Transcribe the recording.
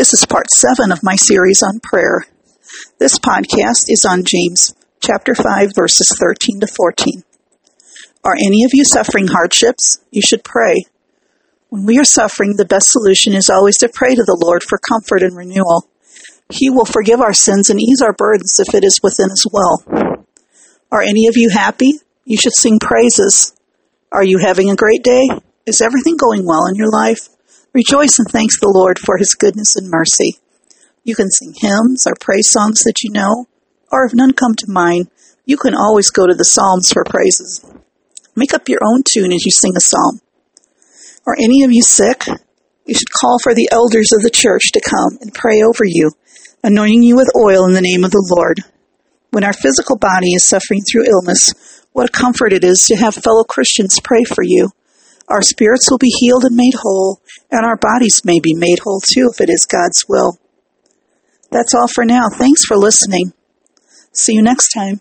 This is part seven of my series on prayer. This podcast is on James chapter 5 verses 13 to 14. Are any of you suffering hardships? You should pray. When we are suffering, the best solution is always to pray to the Lord for comfort and renewal. He will forgive our sins and ease our burdens if it is within His will. Are any of you happy? You should sing praises. Are you having a great day? Is everything going well in your life? Rejoice and thank the Lord for His goodness and mercy. You can sing hymns or praise songs that you know, or if none come to mind, you can always go to the Psalms for praises. Make up your own tune as you sing a psalm. Are any of you sick? You should call for the elders of the church to come and pray over you, anointing you with oil in the name of the Lord. When our physical body is suffering through illness, what a comfort it is to have fellow Christians pray for you. Our spirits will be healed and made whole, and our bodies may be made whole too if it is God's will. That's all for now. Thanks for listening. See you next time.